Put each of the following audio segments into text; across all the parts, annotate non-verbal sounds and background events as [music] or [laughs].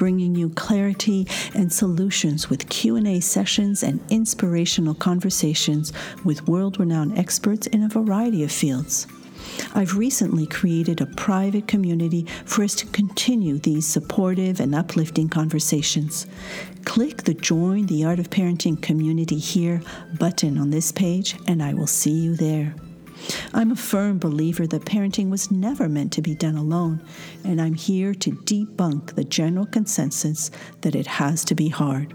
bringing you clarity and solutions with Q&A sessions and inspirational conversations with world-renowned experts in a variety of fields. I've recently created a private community for us to continue these supportive and uplifting conversations. Click the Join the Art of Parenting Community Here button on this page, and I will see you there. I'm a firm believer that parenting was never meant to be done alone, and I'm here to debunk the general consensus that it has to be hard.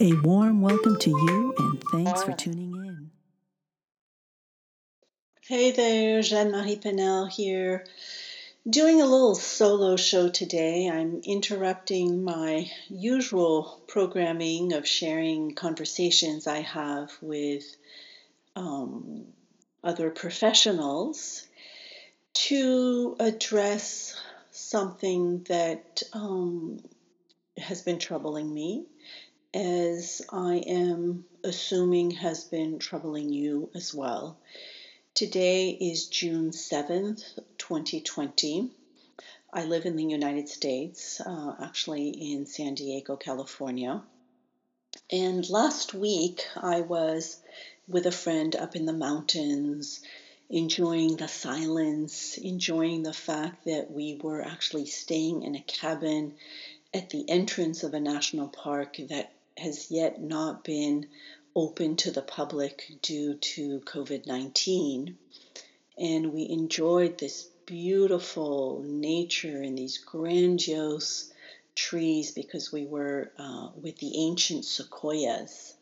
A warm welcome to you, and thanks for tuning in. Hey there, Jeanne Marie Paynel here. Doing a little solo show today. I'm interrupting my usual programming of sharing conversations I have with um, other professionals to address something that um, has been troubling me, as I am assuming has been troubling you as well. Today is June 7th, 2020. I live in the United States, uh, actually in San Diego, California. And last week I was with a friend up in the mountains, enjoying the silence, enjoying the fact that we were actually staying in a cabin at the entrance of a national park that has yet not been open to the public due to COVID 19. And we enjoyed this beautiful nature and these grandiose trees because we were uh, with the ancient sequoias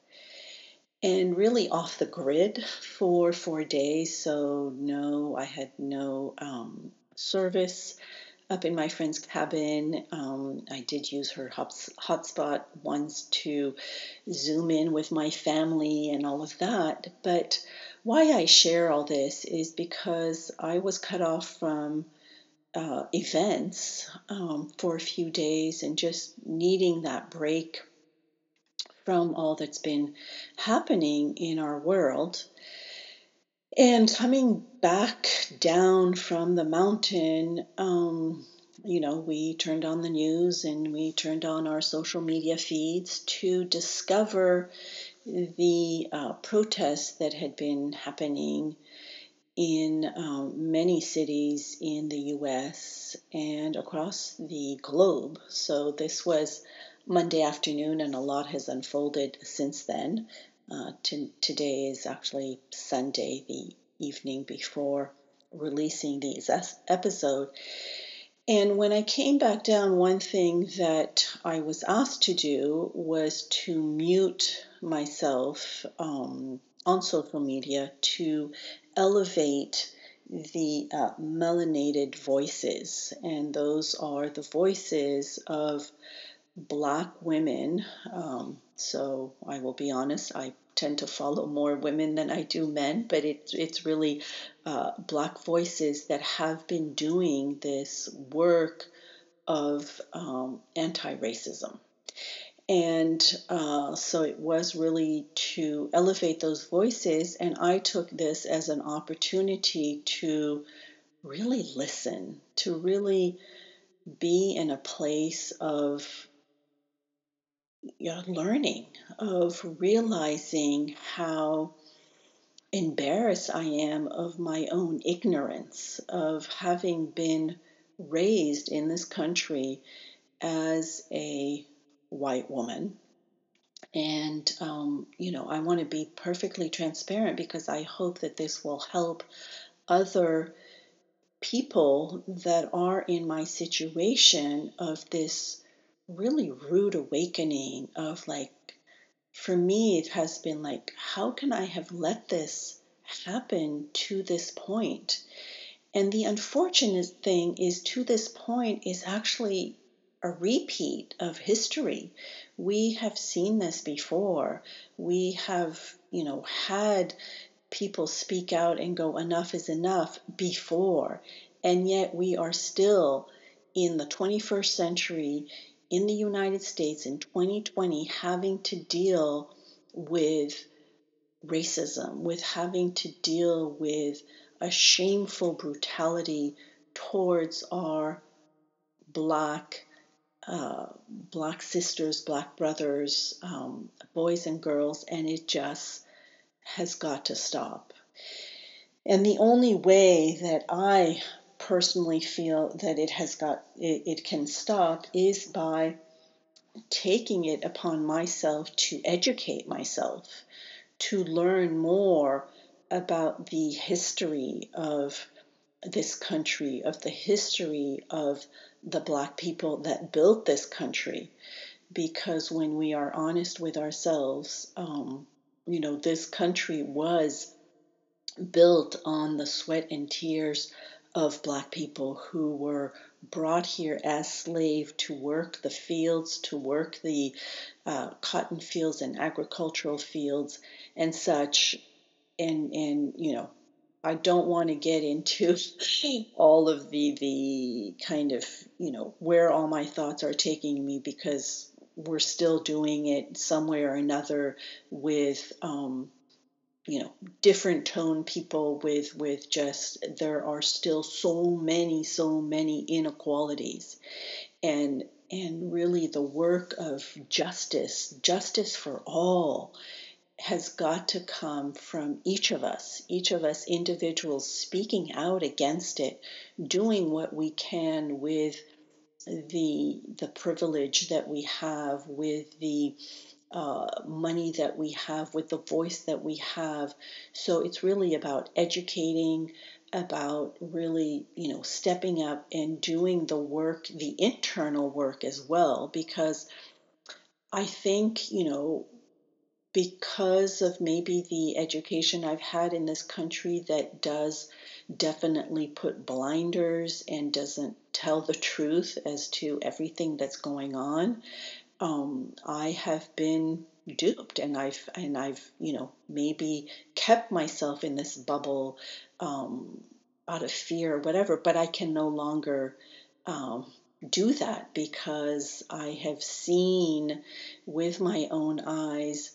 and really off the grid for four days. So, no, I had no um, service up in my friend's cabin. Um, I did use her hotspot once to zoom in with my family and all of that. But why I share all this is because I was cut off from uh, events um, for a few days and just needing that break from all that's been happening in our world. And coming back down from the mountain, um, you know, we turned on the news and we turned on our social media feeds to discover the uh, protests that had been happening in um, many cities in the US and across the globe. So, this was Monday afternoon, and a lot has unfolded since then. Uh, today is actually Sunday, the evening before releasing this episode. And when I came back down, one thing that I was asked to do was to mute myself um, on social media to elevate the uh, melanated voices. And those are the voices of black women. Um, so I will be honest, I tend to follow more women than I do men, but it's it's really uh, black voices that have been doing this work of um, anti-racism. And uh, so it was really to elevate those voices, and I took this as an opportunity to really listen, to really be in a place of learning, of realizing how embarrassed I am of my own ignorance, of having been raised in this country as a white woman. And, um, you know, I want to be perfectly transparent because I hope that this will help other people that are in my situation of this really rude awakening of like, for me, it has been like, how can I have let this happen to this point? And the unfortunate thing is, to this point, is actually a repeat of history. We have seen this before. We have you know, had people speak out and go, enough is enough before. And yet we are still in the 21st century in the United States in 2020 having to deal with racism, with having to deal with a shameful brutality towards our black uh, black sisters, black brothers, um, boys and girls, and it just has got to stop. And the only way that I personally feel that it has got it, it can stop is by taking it upon myself to educate myself, to learn more about the history of this country, of the history of the black people that built this country. Because when we are honest with ourselves, um, you know, this country was built on the sweat and tears of black people who were brought here as slaves to work the fields, to work the uh, cotton fields and agricultural fields and such. And, and you know, I don't want to get into [laughs] all of the the kind of you know where all my thoughts are taking me because we're still doing it some way or another with um, you know different tone people with with just there are still so many so many inequalities. And and really the work of justice justice for all has got to come from each of us, each of us individuals speaking out against it, doing what we can with the the privilege that we have, with the uh, money that we have, with the voice that we have. So it's really about educating, about really, you know, stepping up and doing the work, the internal work as well, because I think, you know, because of maybe the education I've had in this country that does definitely put blinders and doesn't tell the truth as to everything that's going on. Um, I have been duped and I've and I've you know maybe kept myself in this bubble um, out of fear or whatever, but I can no longer um, do that because I have seen with my own eyes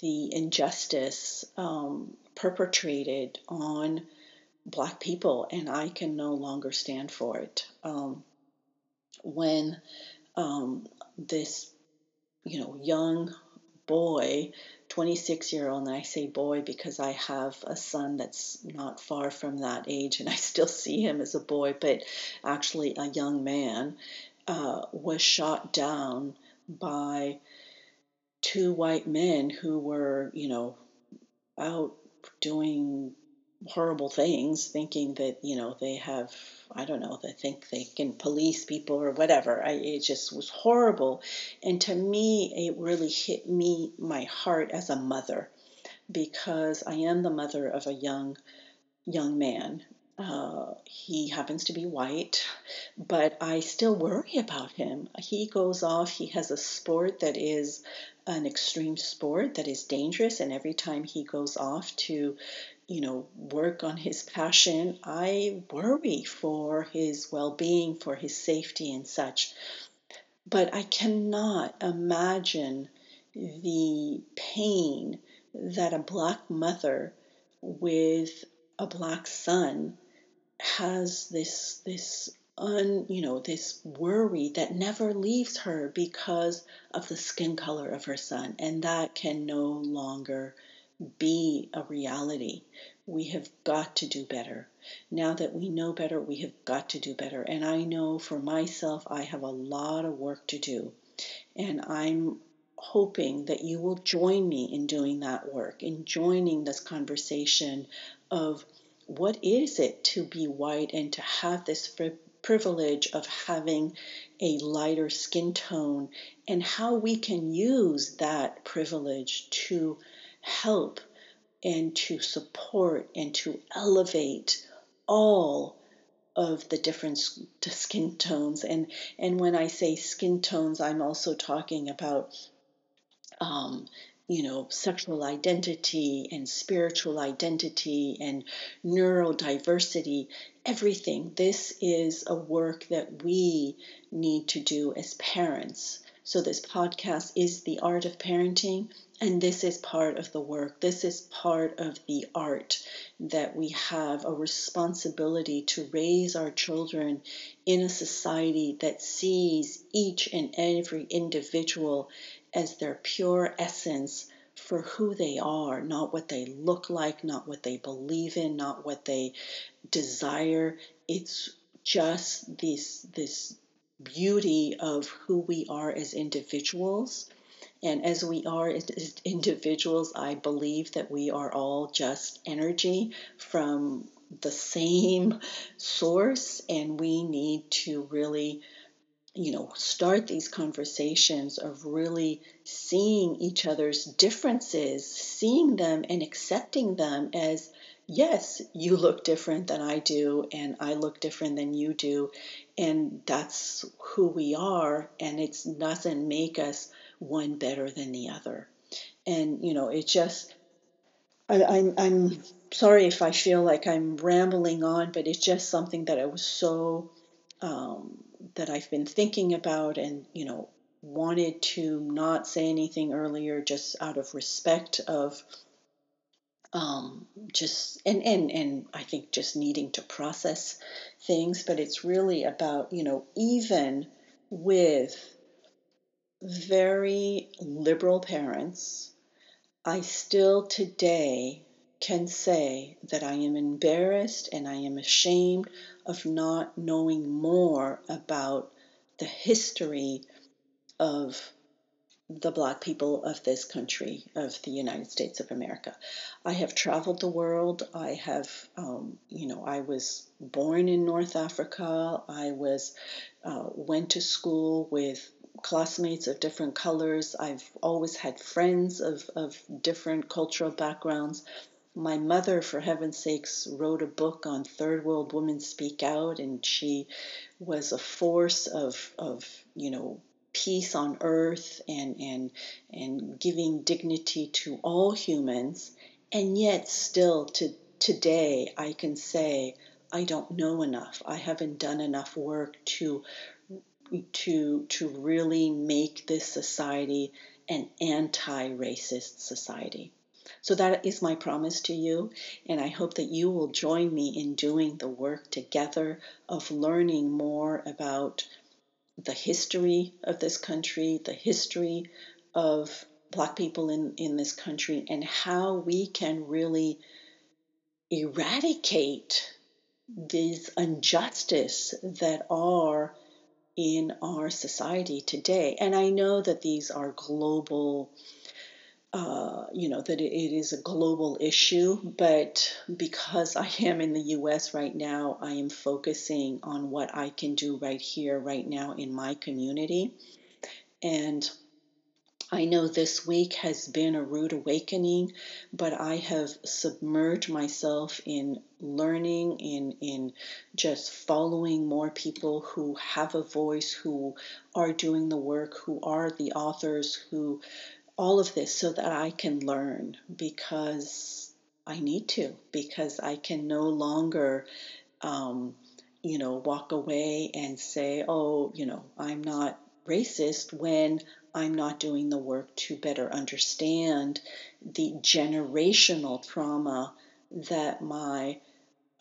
the injustice um, perpetrated on black people, and I can no longer stand for it. Um, when um, this, you know, young boy, 26 year old, and I say boy because I have a son that's not far from that age, and I still see him as a boy, but actually a young man, uh, was shot down by two white men who were, you know, out doing horrible things, thinking that, you know, they have, I don't know, they think they can police people or whatever. I, it just was horrible. And to me, it really hit me, my heart as a mother, because I am the mother of a young young man uh, he happens to be white, but I still worry about him. He goes off, he has a sport that is an extreme sport that is dangerous, and every time he goes off to, you know, work on his passion, I worry for his well being, for his safety, and such. But I cannot imagine the pain that a black mother with a black son has this this un you know this worry that never leaves her because of the skin color of her son and that can no longer be a reality. We have got to do better. Now that we know better we have got to do better. And i know for myself i have a lot of work to do. And i'm hoping that you will join me in doing that work in joining this conversation of what is it to be white and to have this privilege of having a lighter skin tone and how we can use that privilege to help and to support and to elevate all of the different skin tones and and when i say skin tones i'm also talking about um, you know, sexual identity and spiritual identity and neurodiversity, everything. This is a work that we need to do as parents. So, this podcast is The Art of Parenting, and this is part of the work. This is part of the art that we have a responsibility to raise our children in a society that sees each and every individual as their pure essence for who they are, not what they look like, not what they believe in, not what they desire. It's just this this beauty of who we are as individuals. And as we are as individuals, I believe that we are all just energy from the same source, and we need to really you know, start these conversations of really seeing each other's differences, seeing them and accepting them as, yes, you look different than I do, and I look different than you do, and that's who we are, and it doesn't make us one better than the other. And, you know, it just, I, I'm, I'm sorry if I feel like I'm rambling on, but it's just something that I was so um, that I've been thinking about and, you know, wanted to not say anything earlier just out of respect of um, just and and and I think just needing to process things, but it's really about you know even with very liberal parents, I still today can say that I am embarrassed and I am ashamed of not knowing more about the history of the black people of this country, of the United States of America. I have traveled the world. I have, um, you know, I was born in North Africa. I was, uh, went to school with classmates of different colors. I've always had friends of, of different cultural backgrounds my mother, for heaven's sakes, wrote a book on third world women speak out, and she was a force of, of you know, peace on earth and, and, and giving dignity to all humans. And yet, still to today, I can say, I don't know enough. I haven't done enough work to to to really make this society an anti-racist society. So that is my promise to you, and I hope that you will join me in doing the work together of learning more about the history of this country, the history of Black people in, in this country, and how we can really eradicate these injustice that are in our society today. And I know that these are global uh, you know, that it is a global issue, but because I am in the US right now, I am focusing on what I can do right here, right now in my community. And I know this week has been a rude awakening, but I have submerged myself in learning, in, in just following more people who have a voice, who are doing the work, who are the authors, who all of this so that I can learn because I need to, because I can no longer, um, you know, walk away and say, oh, you know, I'm not racist when I'm not doing the work to better understand the generational trauma that my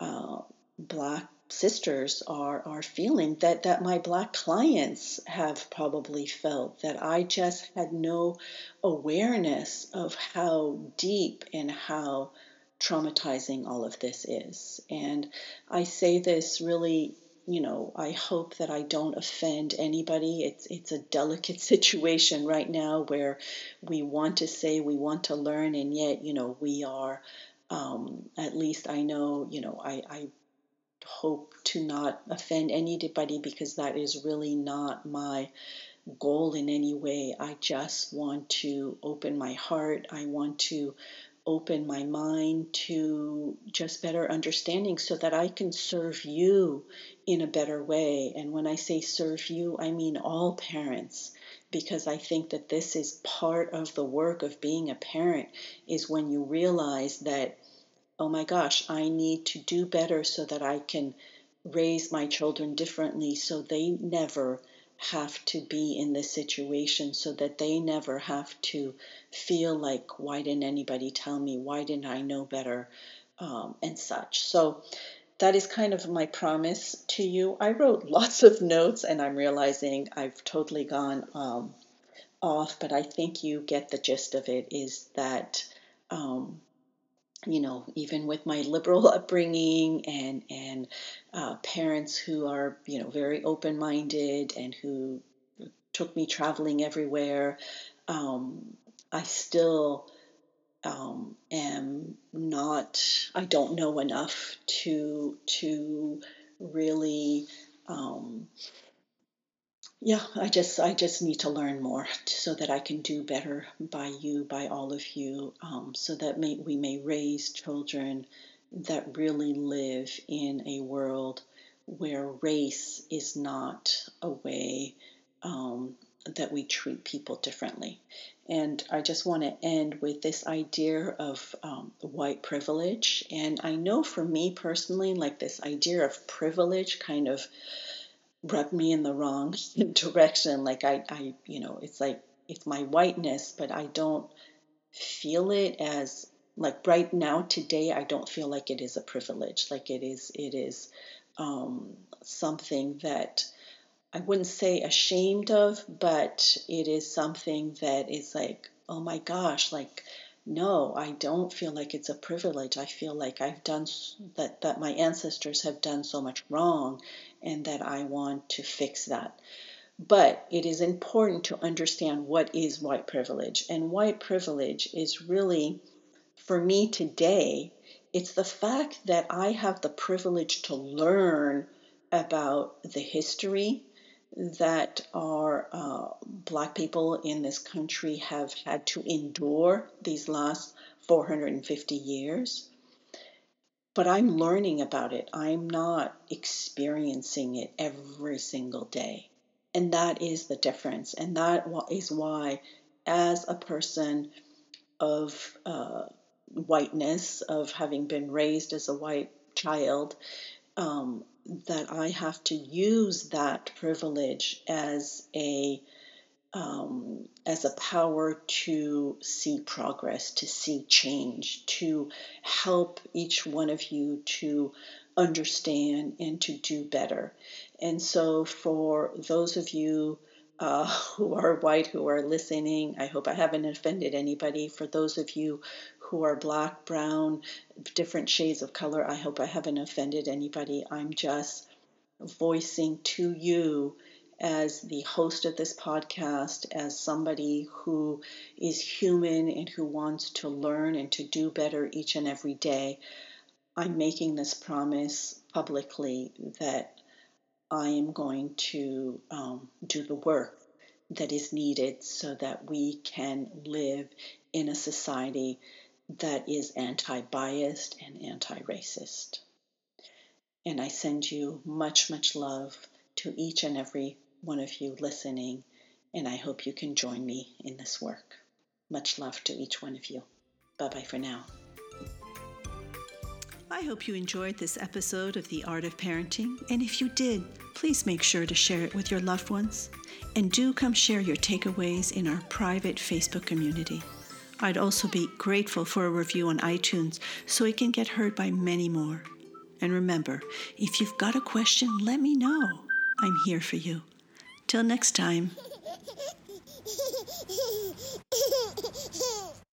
uh, Black sisters are are feeling that that my black clients have probably felt that I just had no awareness of how deep and how traumatizing all of this is. And I say this really you know I hope that I don't offend anybody it's it's a delicate [laughs] situation right now where we want to say we want to learn and yet you know we are um, at least I know, you know, I, I hope to not offend anybody because that is really not my goal in any way. I just want to open my heart. I want to open my mind to just better understanding so that I can serve you in a better way. And when I say serve you, I mean all parents because I think that this is part of the work of being a parent is when you realize that oh my gosh, I need to do better so that I can raise my children differently so they never have to be in this situation so that they never have to feel like why didn't anybody tell me? Why didn't i know better? Um, and such. So that is kind of my promise to you. I wrote [laughs] lots of notes and i'm realizing i've totally gone um, off but i think you get the gist of it is that um, you know, even with my liberal [laughs] upbringing and and uh, parents who are you know very open minded and who took me traveling everywhere, um, I still um, am not. I don't know enough to to really um, yeah i just i just need to learn more so that i can do better by you by all of you um, so that may, we may raise children that really live in a world where race is not a way um, that we treat people differently. And i just want to end with this idea of um, white privilege. And i know for me personally like this idea of privilege kind of rubbed me in the wrong [laughs] direction. Like I, I, you know, it's like it's my whiteness, but I don't feel it as like right now today. I don't feel like it is a privilege. Like it is, it is um, something that I wouldn't say ashamed of, but it is something that is like, oh my gosh, like no, I don't feel like it's a privilege. I feel like I've done that, that my ancestors have done so much wrong and that I want to fix that. But it is important to understand what is white privilege. And white privilege is really, for me today, it's the fact that I have the privilege to learn about the history that our uh, black people in this country have had to endure these last 450 years. But I'm learning about it. I'm not experiencing it every single day. And that is the difference. And that is why, as a person of uh, whiteness, of having been raised as a white child, um, that I have to use that privilege as a um, as a power to see progress, to see change, to help each one of you to understand and to do better. And so, for those of you uh, [laughs] who are white who are listening, I hope I haven't offended anybody. For those of you who are black, brown, different shades of color. I hope I haven't offended anybody. I'm just voicing to you as the host of this podcast, as somebody who is human and who wants to learn and to do better each and every day. I'm making this promise publicly that I am going to um, do the work that is needed so that we can live in a society that is anti biased and anti racist. And I send you much, much love to each and every one of you listening, and I hope you can join me in this work. Much love to each one of you. Bye bye for now. I hope you enjoyed this episode of The Art of Parenting, and if you did, please make sure to share it with your loved ones. And do come share your takeaways in our private Facebook community. I'd also be grateful for a review on iTunes so it can get heard by many more. And remember, if you've got a question, let me know. I'm here for you. Till next time. [laughs]